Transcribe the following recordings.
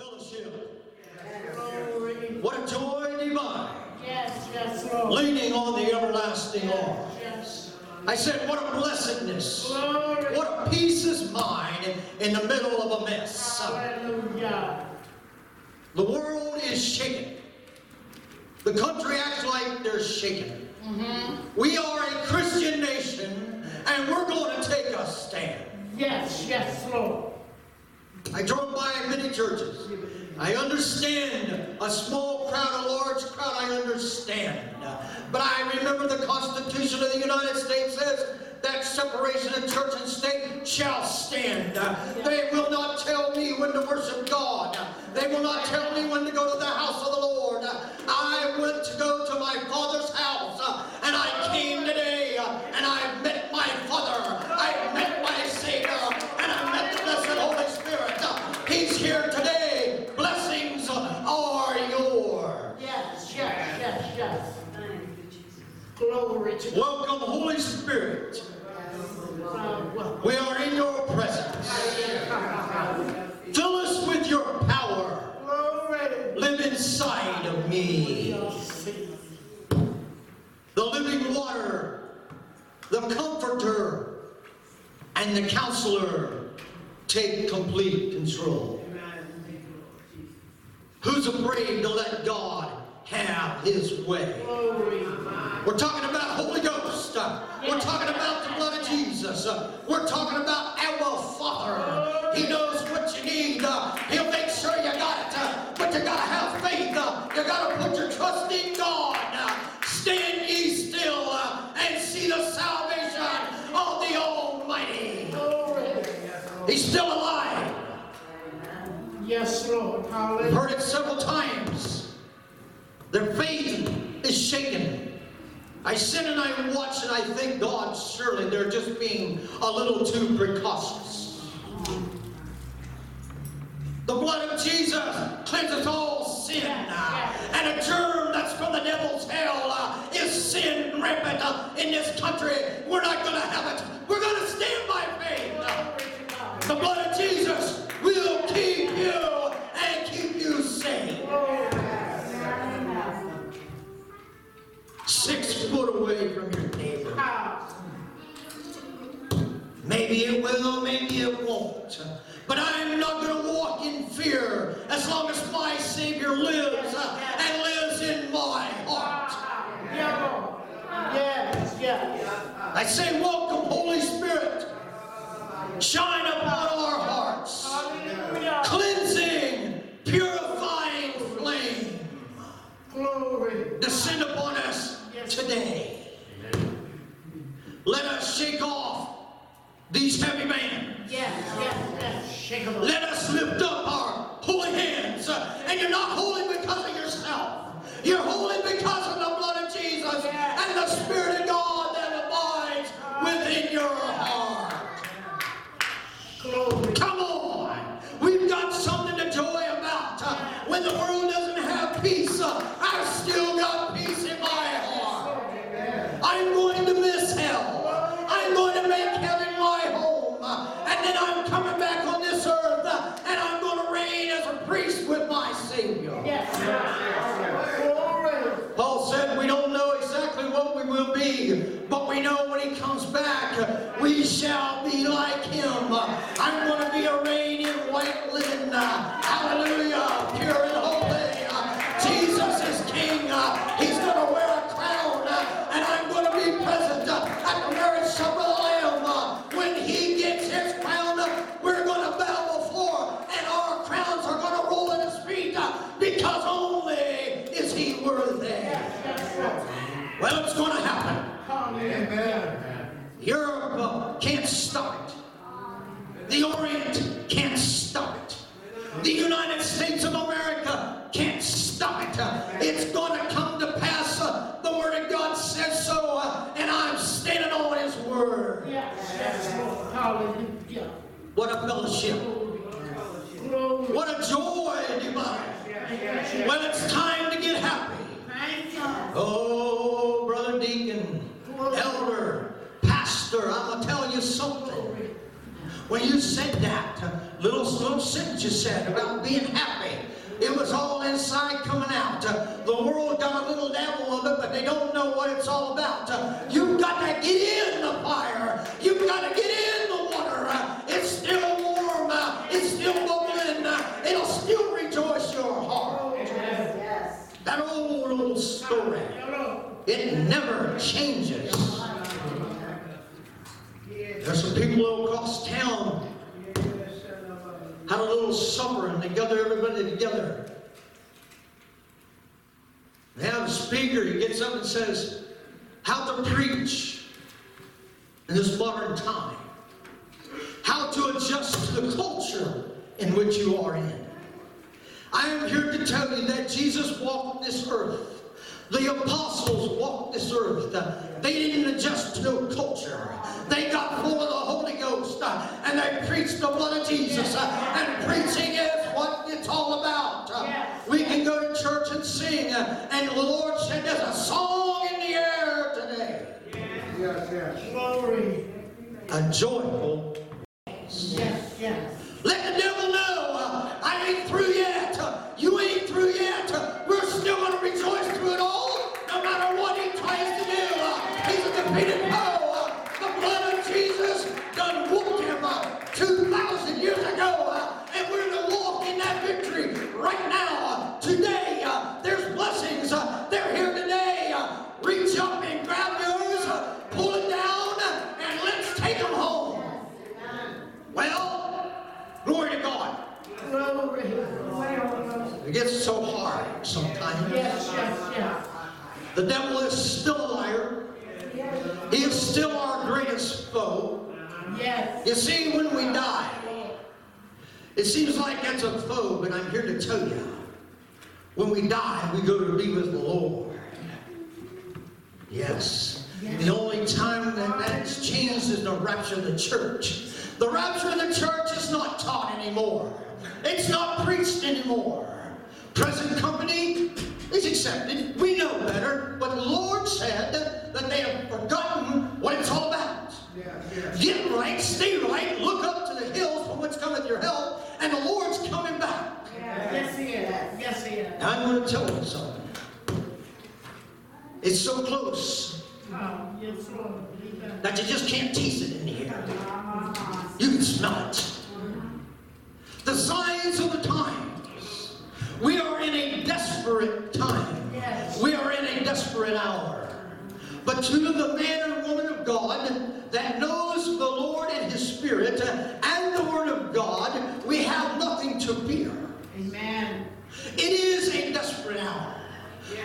fellowship. Glory. What a joy divine. Yes, yes, Lord. Leaning on the everlasting arm. Yes. I said, what a blessedness. Glory. What a peace is mine in the middle of a mess. Hallelujah. The world is shaken. The country acts like they're shaken. Mm-hmm. We are a Christian nation, and we're going to take a stand. Yes, yes, Lord. I drove by many churches. I understand a small crowd, a large crowd, I understand. But I remember the Constitution of the United States says that separation of church and state shall stand. They will not tell me when to worship God. They will not tell me when to go to the house of the Lord. I went to go to my father's house, and I came today, and I met my father. I met Glory to God. Welcome, Holy Spirit. We are in your presence. Fill us with your power. Live inside of me. The living water, the comforter, and the counselor take complete control. Who's afraid to let God have his way? We're talking about Holy Ghost. We're talking about the blood of Jesus. We're talking about our Father. He knows what you need. He'll make sure you got it. But you gotta have faith. You gotta put your trust in God. Stand ye still and see the salvation of the Almighty. He's still alive. Yes, Lord. I've Hallelujah. heard it several times. Their faith is shaken. I sit and I watch and I think, God, surely they're just being a little too precautious. The blood of Jesus cleanses all sin. And a germ that's from the devil's hell uh, is sin rampant in this country. We're not going to have it. We're going to stand by faith. Glory to God. The blood of Jesus will foot away from your neighbor. Maybe it will, maybe it won't. But I'm not going to walk in fear as long as my Savior lives and lives in my heart. Yes, yes. I say, Welcome, Holy Spirit. Shine upon our hearts. Cleansing, purifying flame. Glory. descend upon us today. Let us shake off these heavy bands. Yes, yes, yes. Shake 'em up. Let us lift up our holy hands. And you're not holy It never changes. There's some people across town had a little supper and they gather everybody together. They have a speaker, he gets up and says, How to preach in this modern time, how to adjust to the culture in which you are in. I am here to tell you that Jesus walked this earth. The apostles walked this earth. They didn't adjust to no culture. They got full of the Holy Ghost uh, and they preached the blood of Jesus. uh, And preaching is what it's all about. We can go to church and sing, uh, and the Lord said there's a song in the air today. Yes, yes. Glory. A joyful. Yes, yes. Let the devil know I ain't through yet. You ain't through yet. Uh, we're still going to rejoice through it all, no matter what he tries to do. Uh, he's a defeated foe. Uh, the blood of Jesus done whooped him uh, 2,000 years ago, uh, and we're to walk in that victory right now. Uh, today, uh, there's blessings. Uh, they're here today. Uh, reach up and grab yours, uh, pull it down, uh, and let's take them home. Well, glory to God. Glory. It gets so hard sometimes. Yes, yes, yes. The devil is still a liar. He is still our greatest foe. Yes. You see, when we die, it seems like that's a foe, but I'm here to tell you, when we die, we go to be with the Lord. Yes. The only time that that's changed is the rapture of the church. The rapture of the church is not taught anymore. It's not preached anymore. Present company is accepted. We know better. But the Lord said that they have forgotten what it's all about. Yes, yes. Get right, stay right, look up to the hills from whence cometh your help, and the Lord's coming back. Yes, he is. Yes, he is. Now I'm going to tell you something. It's so close Oh, yes, Lord. Believe that. you just can't taste it in here. You can smell it. The signs of the times. We are in a desperate time. We are in a desperate hour. But to the man and woman of God that knows the Lord and His Spirit and the Word of God, we have nothing to fear. Amen. It is a desperate hour.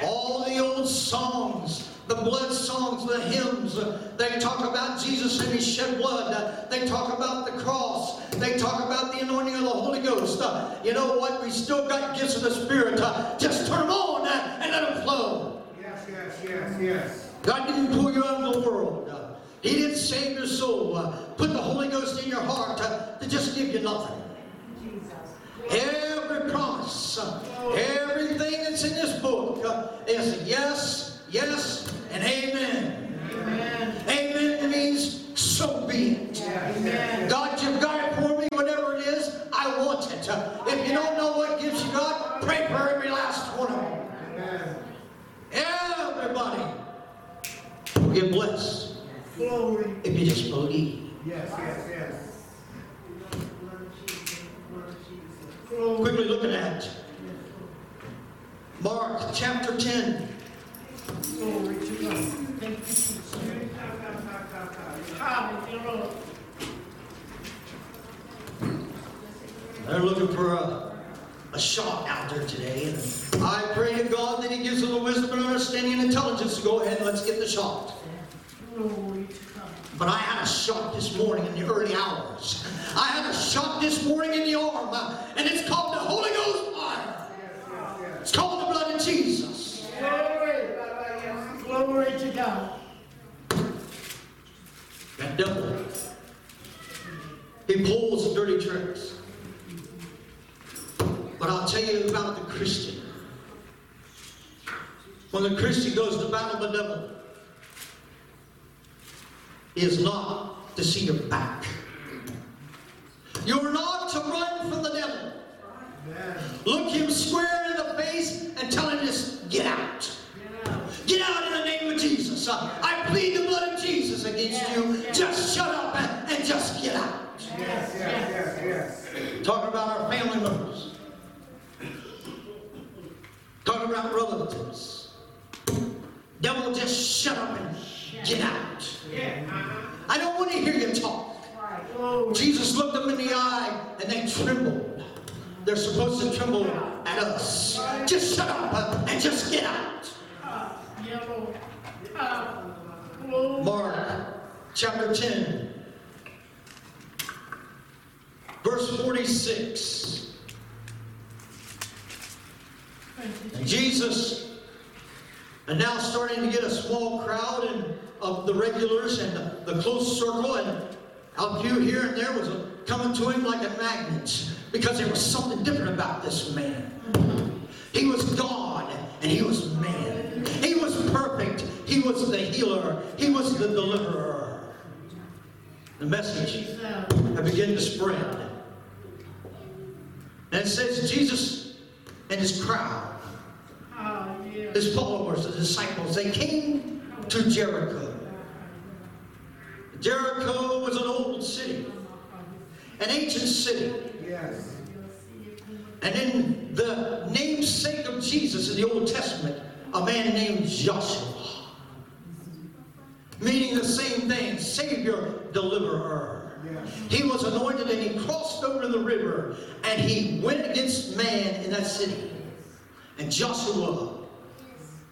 All the old songs, the blood songs, the hymns, they talk about Jesus and His shed blood. They talk about the cross. They talk about the anointing of the Holy Ghost. You know what? We still got gifts of the Spirit. Just turn them on and let them flow. Yes, yes, yes, yes. God didn't pull you out of the world. He didn't save your soul. Put the Holy Ghost in your heart to just give you nothing. Jesus. Every promise, everything that's in this book is yes, yes, and amen. Amen. Amen means so be it. Amen. God, you've got it for me, whatever it is, I want it. If you don't know what gives you God, pray for every last one of them. Amen. Everybody will get blessed Glory. if you just believe. Yes, yes, yes. Quickly looking at Mark chapter 10. Glory to God. Thank you, Jesus. They're looking for a, a shot out there today. And I pray to God that He gives them the wisdom and understanding and intelligence to go ahead and let's get the shot. Glory. But I had a shot this morning in the early hours. I had a shot this morning in the arm, and it's called the Holy Ghost fire. It's called the blood of Jesus. Glory. Glory to God. Devil, he pulls dirty tricks. But I'll tell you about the Christian. When the Christian goes to battle the devil, is not to see your back. You're not to run from the devil. Look him square in the face and tell him just get out. Get out in the name of Jesus. I plead the Jesus against you. Just shut up and, and just get out. Yes, yes, yes, yes. Talking about our family members. Talking about relatives. Devil, just shut up and get out. I don't want to hear you talk. Jesus looked them in the eye and they trembled. They're supposed to tremble at us. Just shut up and just get out. Uh, Mark chapter 10, verse 46. And Jesus, and now starting to get a small crowd and of the regulars and the, the close circle, and out here, here and there was a, coming to him like a magnet because there was something different about this man. He was God and he was man. The healer. He was the deliverer. The message had begun to spread. And it says Jesus and his crowd, his followers, the disciples, they came to Jericho. Jericho was an old city, an ancient city. Yes. And in the namesake of Jesus in the Old Testament, a man named Joshua. The same thing, Savior, Deliverer. Yes. He was anointed and he crossed over the river and he went against man in that city. And Joshua,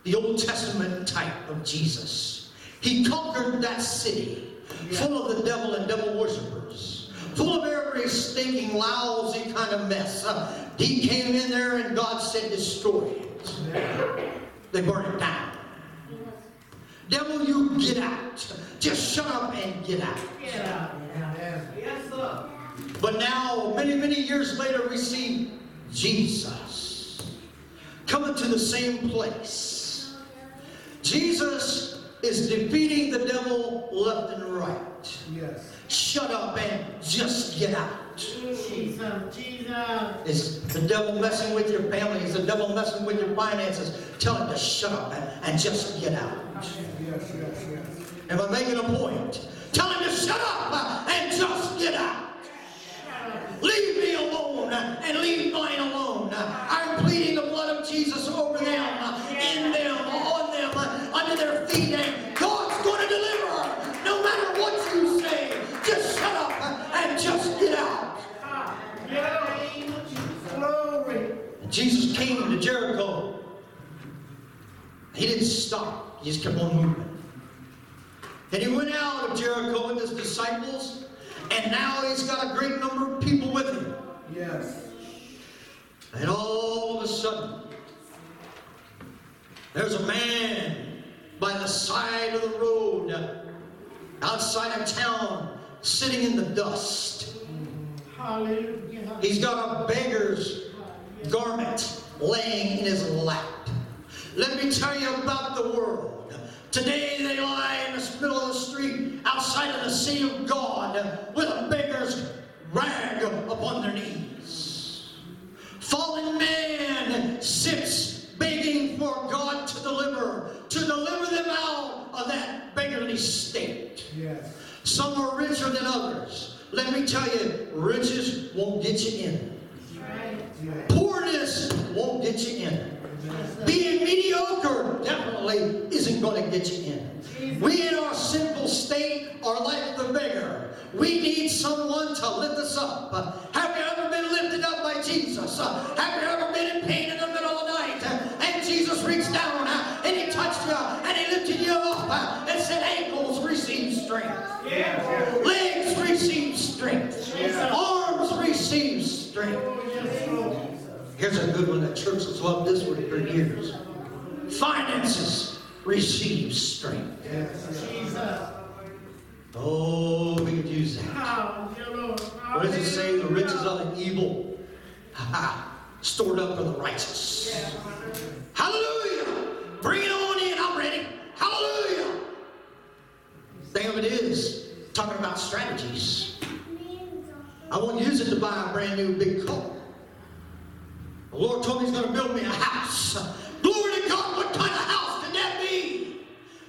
the Old Testament type of Jesus, he conquered that city full of the devil and devil worshippers, full of every stinking, lousy kind of mess. Uh, he came in there and God said, destroy it. They burned it down. Devil, you get out. Just shut up and get out. Amen. But now, many, many years later, we see Jesus coming to the same place. Jesus is defeating the devil left and right. Yes. Shut up and just get out. Jesus, Jesus. Is the devil messing with your family? Is the devil messing with your finances? Tell him to shut up and, and just get out. Yes, yes, yes. Am I making a point? Tell him to shut up and just get out. Leave me alone and leave mine alone. I'm pleading the blood of Jesus over them, in them, on them, under their feet, and God's going to deliver. No matter what you say, just shut up and just get out. Glory. And Jesus came to Jericho. He didn't stop. He just kept on moving. And he went out of Jericho with his disciples, and now he's got a great number of people with him. Yes. And all of a sudden, there's a man by the side of the road, outside of town, sitting in the dust. Hallelujah. He's got a beggar's garment laying in his lap. Let me tell you about the world. Today they lie in the middle of the street outside of the city of God with a beggar's rag upon their knees. Fallen man sits begging for God to deliver, to deliver them out of that beggarly state. Yes. Some are richer than others. Let me tell you, riches won't get you in. Poorness won't get you in. Being mediocre definitely isn't going to get you in. We in our sinful state are like the beggar. We need someone to lift us up. Have you ever been lifted up by Jesus? Have you ever been in pain in the middle of the night? And Jesus reached down and he touched you and he lifted you up and said, ankles receive strength. Legs receive strength. Arms receive strength. Lord. Here's a good one that church has loved this one for years. Finances receive strength. Oh, we could use that. What does it say? The riches of the evil, stored up for the righteous. Hallelujah! Bring it on in. I'm ready. Hallelujah! Thing of it is, talking about strategies. I won't use it to buy a brand new big car. The Lord told me He's going to build me a house. Glory to God, what kind of house can that be?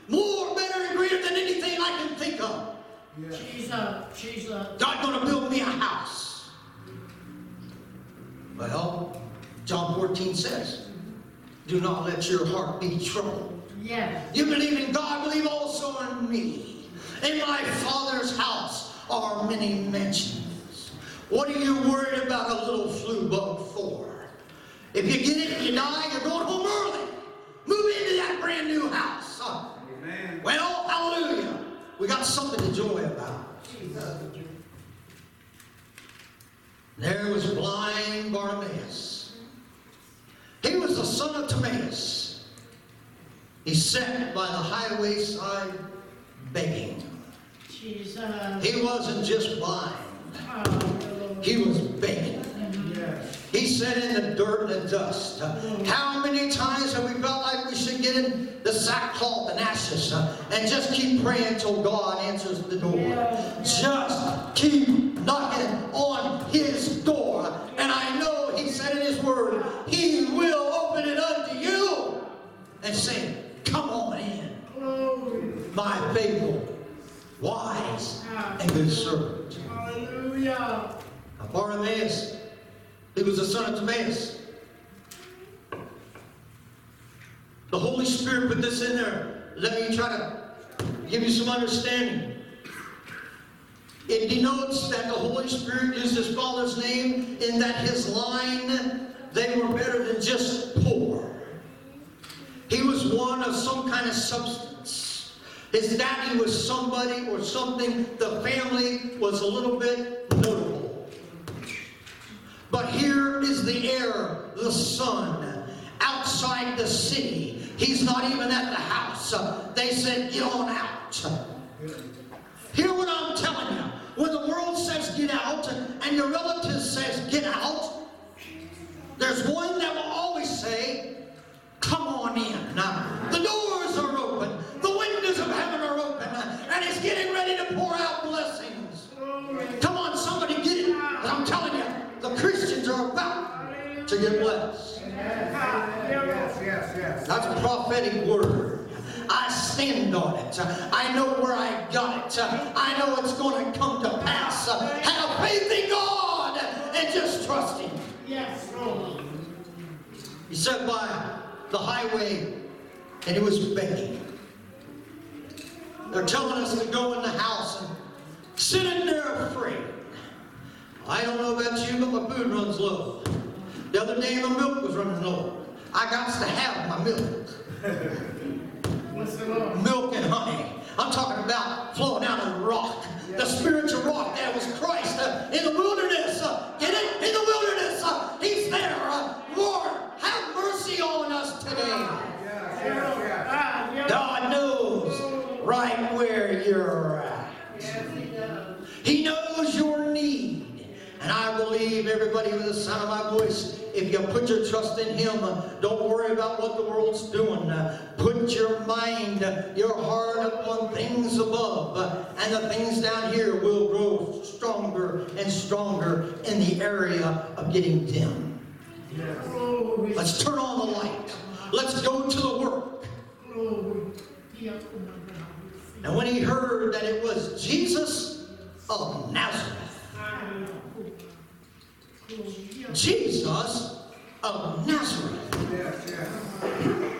More, better, and greater than anything I can think of. Yeah. Jesus, Jesus. God's going to build me a house. Well, John 14 says, Do not let your heart be troubled. Yes. You believe in God, believe also in me. In my Father's house are many mansions. What are you worried about a little flu bug for? If you get it and you die, you're going home early. Move into that brand new house. Amen. Well, hallelujah. We got something to joy about. There was blind Bartimaeus. He was the son of Timaeus. He sat by the highway side begging. Jesus. He wasn't just blind, Hallelujah. He was begging. He sat in the dirt and the dust. How many times have we felt like we should get in the sackcloth and ashes and just keep praying till God answers the door? Just keep knocking on His door. And I know He said in His Word, He will open it unto you and say, Come on in, my faithful, wise, and good servant. Hallelujah. Bartimaeus, he was the son of Timaeus. The Holy Spirit put this in there. Let me try to give you some understanding. It denotes that the Holy Spirit used his father's name in that his line, they were better than just poor. He was one of some kind of substance. His daddy was somebody or something. The family was a little bit Is the heir, the son, outside the city. He's not even at the house. They said, get on out. Hear what I'm telling you. When the world says get out and your relative says get out, there's one that will always say, come on in. Now, the doors are open. The windows of heaven are open. And he's getting ready to pour out blessings. Come on, somebody to get blessed. Yes, yes, yes. That's a prophetic word. I stand on it. I know where I got it. I know it's going to come to pass. Have faith in God and just trust Him. Yes, Lord. He sat by the highway and he was begging. They're telling us to go in the house and sit in there afraid. I don't know about you, but my food runs low. The other day my milk was running low. I got to have my milk. Bless the Lord. Milk and honey. I'm talking about flowing out of the rock. The spiritual rock that was Christ uh, in the wilderness. Uh, get it? In the wilderness. Uh, he's there. Uh, Lord, have mercy on us today. Yes, yes, yes. Ah. God knows right where you're at. Yes, He does. He knows your need. And I believe everybody with the sound of my voice, if you put your trust in Him, uh, don't worry about what the world's doing. Uh, Put your mind, uh, your heart upon things above. And the things down here will grow stronger and stronger in the area of getting dim. Let's turn on the light. Let's go to the work. And when he heard that it was Jesus of Nazareth, Jesus of Nazareth,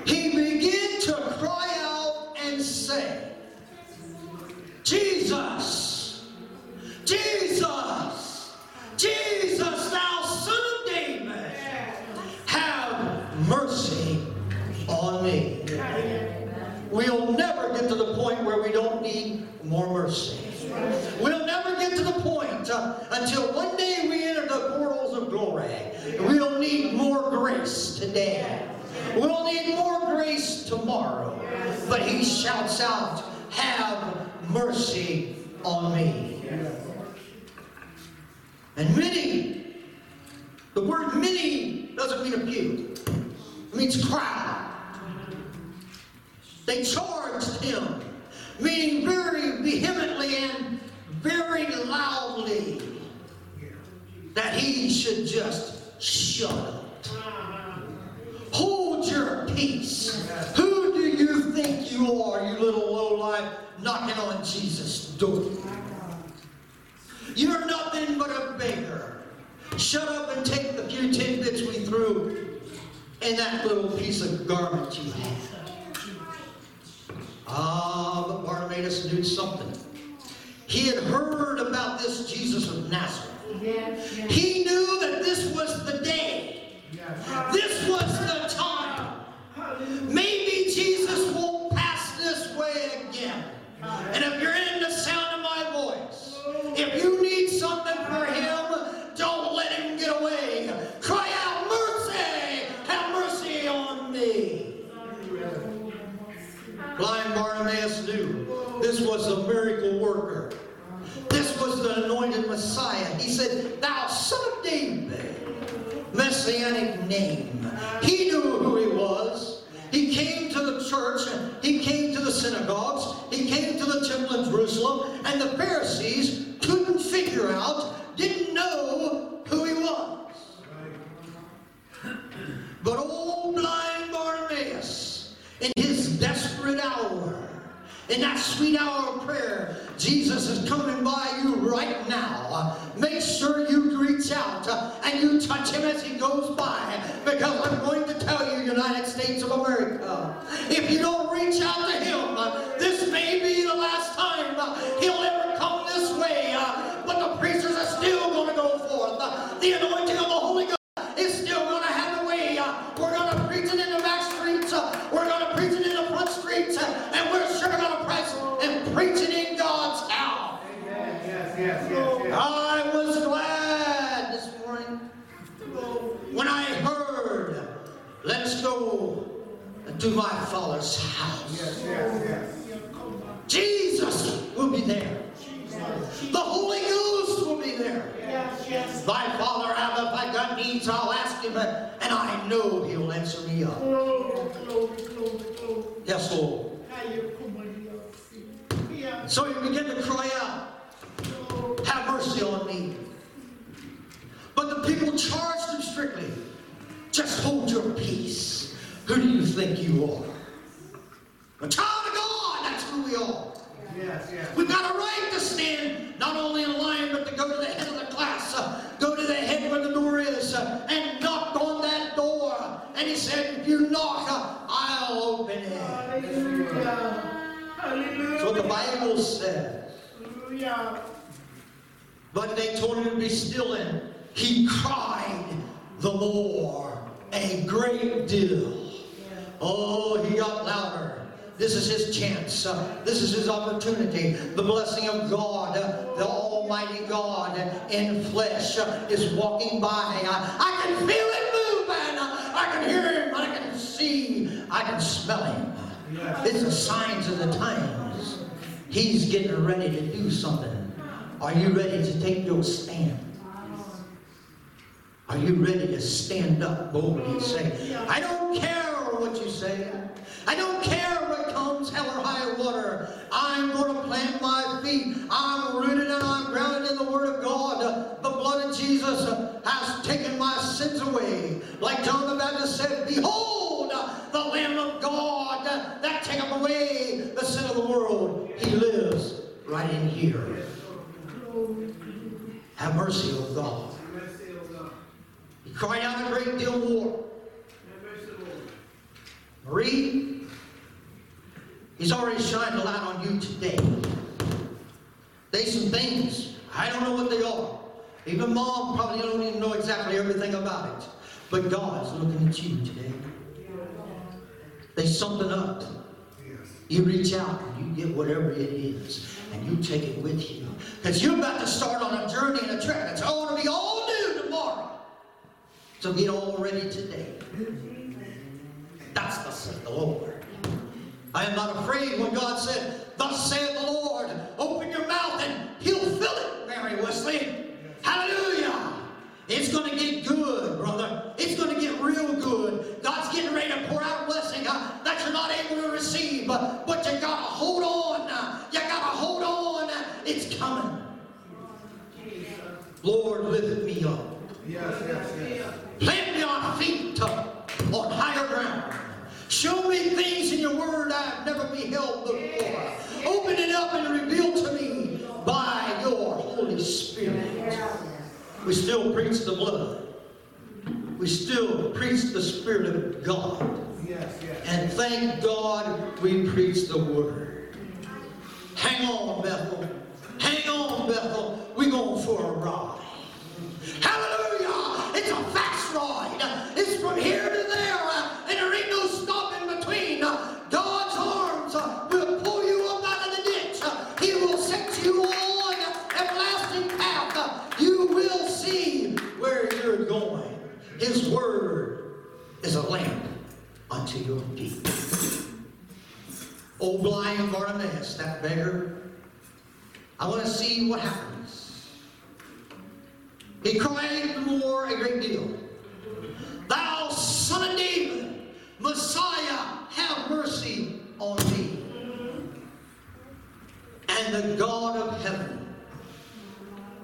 he began to cry out and say, Jesus, Jesus, Jesus, thou son of David, have mercy on me. We'll never get to the point where we don't need more mercy. We'll never get to the point uh, until one day we enter the portals of glory. We'll need more grace today. We'll need more grace tomorrow. But he shouts out, Have mercy on me. And many, the word many doesn't mean a few, it means crowd. They charged him, meaning very vehemently and very loudly that he should just shut up. Hold your peace. Who do you think you are, you little lowlife, knocking on Jesus' door? You're nothing but a beggar. Shut up and take the few tidbits we threw in that little piece of garment you have. Ah, but Bartimaeus knew something. He had heard about this Jesus of Nazareth. Yes, yes. He knew that this was the day. Yes. This was the time. Maybe Jesus won't pass this way again. And if you're in the sound of my voice, oh. if you need something for him, don't let him get away. Cry out, mercy! Have mercy on me. Blind Bartimaeus knew this was a miracle worker. This was the anointed Messiah. He said, Thou son of David, messianic name. He knew who he was. He came to the church, he came to the synagogues, he came to the temple in Jerusalem, and the Pharisees couldn't figure out, didn't know who he was. But old blind Bartimaeus, in his desperate hour, in that sweet hour of prayer, Jesus is coming by you right now. Make sure you reach out uh, and you touch him as he goes by. Because I'm going to tell you, United States of America, if you don't reach out to him, uh, this may be the last time uh, he'll ever come this way. But the preachers are still going to go forth. The anointing of the Holy Ghost is still going to have the way. Uh, We're going to preach it in the back streets. Uh, We're going to preach it in the front streets. Uh, And we're sure going to press and preach it in God's house. Amen. Yes, yes, yes, yes. I was glad this morning when I heard, let's go to my Father's house. Yes, yes, yes. Jesus will be there. The Holy Ghost will be there. Yes, yes. Thy Father have if I got needs, I'll ask him, and I know he'll answer me up. Yes, Lord. So he began to cry out, Have mercy on me. But the people charged strictly. Just hold your peace. Who do you think you are? A child of God, that's who we are. Yes, yes. We've got a right to stand not only in line, but to go to the head of the class, uh, go to the head where the door is, uh, and knock on that door. And he said, If you knock, uh, I'll open it. Hallelujah. Hallelujah. That's what the Bible says. Hallelujah. But they told him to be still, and he cried the more, a great deal. Oh, he got louder. This is his chance. Uh, this is his opportunity. The blessing of God, uh, the Almighty God uh, in flesh, uh, is walking by. I, I can feel it moving. I can hear him. I can see. I can smell him. It's the signs of the times. He's getting ready to do something. Are you ready to take your stand? Are you ready to stand up boldly and say, I don't care what you say. I don't care what comes, hell or high water. I'm going to plant my feet. I'm rooted and I'm grounded in the Word of God. The blood of Jesus has taken my sins away. Like John the Baptist said, Behold, the Lamb of God that taketh away the sin of the world. He lives right in here. Have mercy, O God. Cried out a great deal more. Marie, he's already shined a light on you today. There's some things, I don't know what they are. Even mom probably don't even know exactly everything about it. But God's looking at you today. There's something up. You reach out and you get whatever it is and you take it with you. Because you're about to start on a journey and a trek that's all to be all. So get all ready today. That's the said the Lord. I am not afraid when God said, Thus saith the Lord, open your mouth and he'll fill it, Mary Wesley. Hallelujah. It's going to get good, brother. It's going to get real good. God's getting ready to pour out blessing uh, that you're not able to receive, uh, but you got to hold on. uh, you got to hold on. uh, it's coming. Lord, lift me up. Yes, yes, yes. Plant me on feet on higher ground. Show me things in your word I've never beheld before. Open it up and reveal to me by your Holy Spirit. We still preach the blood. we still preach the Spirit of God. And thank God we preach the Word. Hang on, Bethel. Hang on, Bethel. We're going for a ride. Hallelujah! It's a fast It's from here to there, uh, and there ain't no stopping between. Uh, God's arms will pull you up out of the ditch. He will set you on everlasting path. You will see where you're going. His word is a lamp unto your feet. Old blind Bartimaeus, that beggar, I want to see what happens. He cried more a great deal. Thou son of David, Messiah, have mercy on me. And the God of heaven,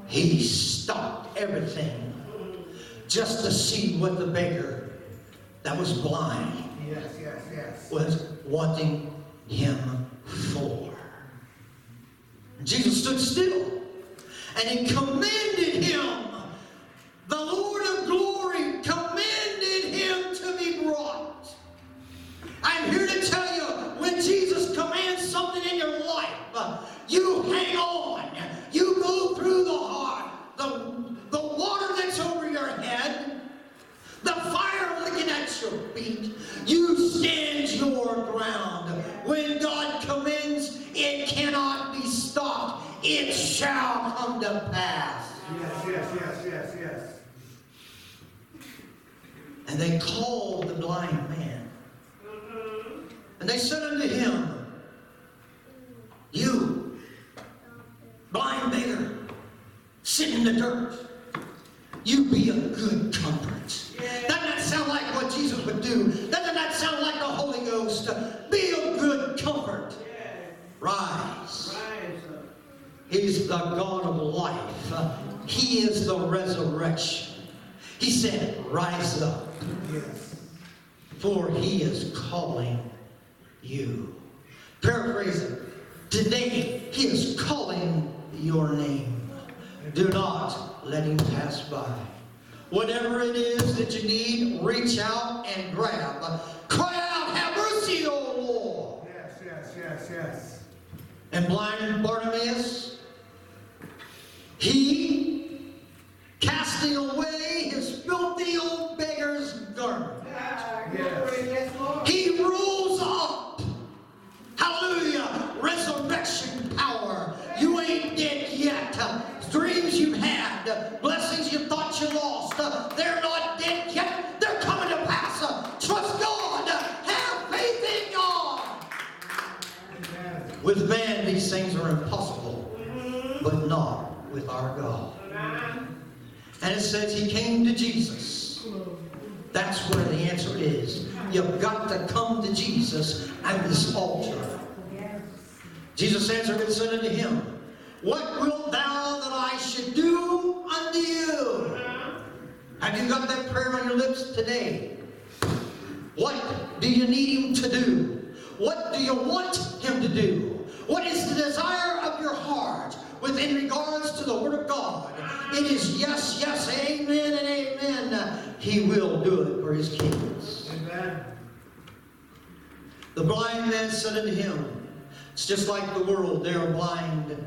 he stopped everything just to see what the beggar that was blind Yes, yes, yes. was wanting him for. Jesus stood still and he commanded him. The Lord comfort. Doesn't that sound like what Jesus would do? Doesn't that sound like the Holy Ghost? Be a good comfort. Rise. He's the God of life. He is the resurrection. He said, Rise up, for he is calling you. Paraphrasing, today he is calling your name. Do not let him pass by. Whatever it is that you need, reach out and grab. Cry out, Have mercy, O Lord. Yes, yes, yes, yes. And blind Bartimaeus, he, casting away his filthy old beggar's garment, Yes. he rose up. Hallelujah. Resurrection power. You ain't dead yet. Dreams you had, you lost, they're not dead yet. They're coming to pass. Trust God. Have faith in God. Amen. With man, these things are impossible, but not with our God. And it says he came to Jesus. That's where the answer is. You've got to come to Jesus at this altar. Jesus answered and said unto him, What wilt thou that I should do? Have you got that prayer on your lips today? What do you need him to do? What do you want him to do? What is the desire of your heart within regards to the Word of God? It is yes, yes, amen, and amen. He will do it for his kids. Amen. The blind man said unto him, It's just like the world. They are blind.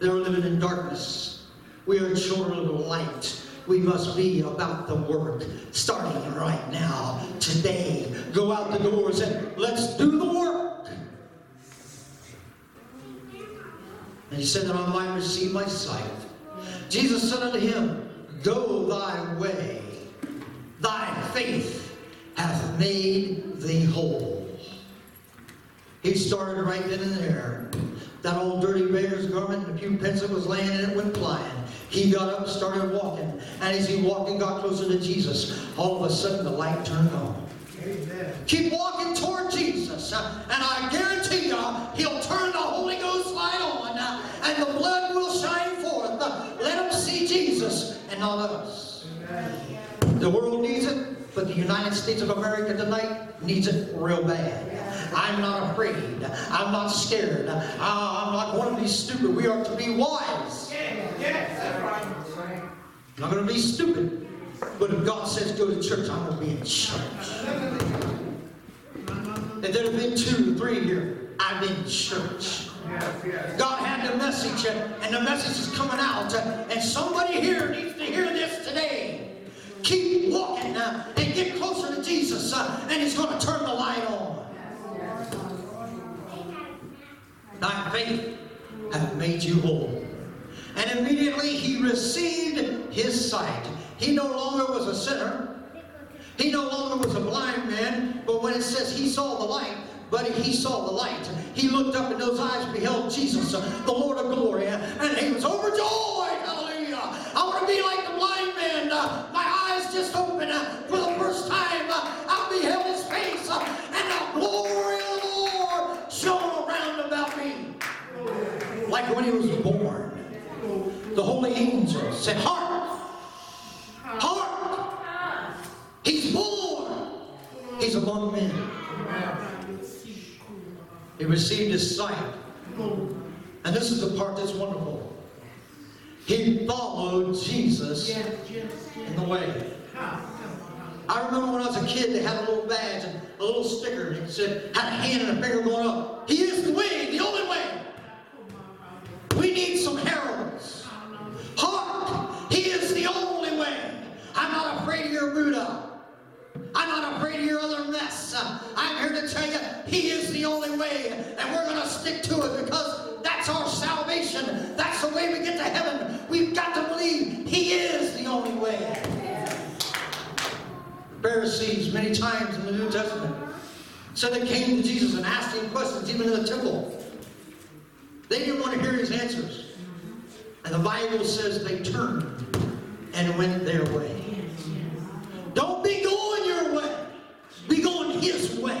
They are living in darkness. We are children of the light. We must be about the work starting right now, today. Go out the doors and let's do the work. And he said that I might receive my sight. Jesus said unto him, Go thy way. Thy faith hath made thee whole. He started right then and there. That old dirty beggar's garment and a few that was laying in it went flying. He got up and started walking. And as he walked and got closer to Jesus, all of a sudden the light turned on. Amen. Keep walking toward Jesus, uh, and I guarantee you, He'll turn the Holy Ghost light on, uh, and the blood will shine forth. Uh, Let them see Jesus and not us. Amen. The world needs it, but the United States of America tonight needs it real bad. I'm not afraid. I'm not scared. Uh, I'm not going to be stupid. We are to be wise. Yes, right. I'm not going to be stupid. But if God says go to church, I'm going to be in church. If there have been two, three here, I'm in church. God had the message, and the message is coming out, and somebody here needs to hear this today. Keep walking uh, and get closer to Jesus, uh, and He's going to turn the light on. Thy faith hath made you whole. And immediately he received his sight. He no longer was a sinner. He no longer was a blind man, but when it says he saw the light, but he saw the light. He looked up and those eyes beheld Jesus, the Lord of glory, and he was overjoyed. Hallelujah. I want to be like the blind man. My eyes just opened for the first time. I beheld his face, and the glory of the Lord shone around about me. Like when he was born. The holy angel said, Hark! Hark! He's born! He's among men. He received his sight. And this is the part that's wonderful. He followed Jesus in the way. I remember when I was a kid, they had a little badge and a little sticker, and it said, had a hand and a finger going up. He is the way, I'm not afraid of your other mess. Uh, I'm here to tell you, He is the only way, and we're going to stick to it because that's our salvation. That's the way we get to heaven. We've got to believe He is the only way. Pharisees, many times in the New Testament, said they came to Jesus and asked him questions, even in the temple. They didn't want to hear his answers. And the Bible says they turned and went their way. Don't be going your way. Be going his way.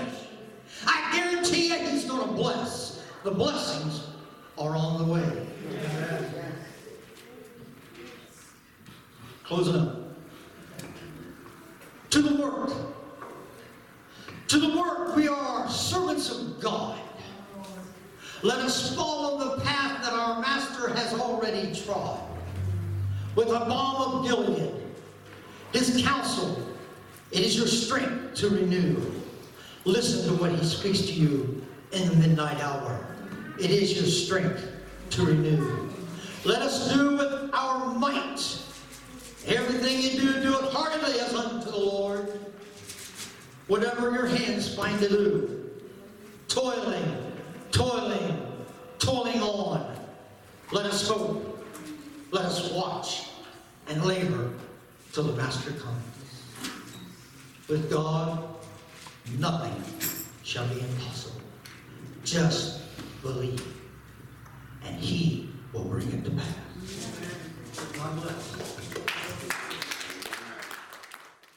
I guarantee you he's going to bless. The blessings are on the way. Closing up. To the work. To the work, we are servants of God. Let us follow the path that our Master has already trod. With a balm of Gilead, his counsel, it is your strength to renew. Listen to what he speaks to you in the midnight hour. It is your strength to renew. Let us do with our might. Everything you do, do it heartily as unto the Lord. Whatever your hands find to do, toiling, toiling, toiling on. Let us hope. Let us watch and labor till the Master comes. With God, nothing shall be impossible. Just believe, and He will bring it to pass. God bless.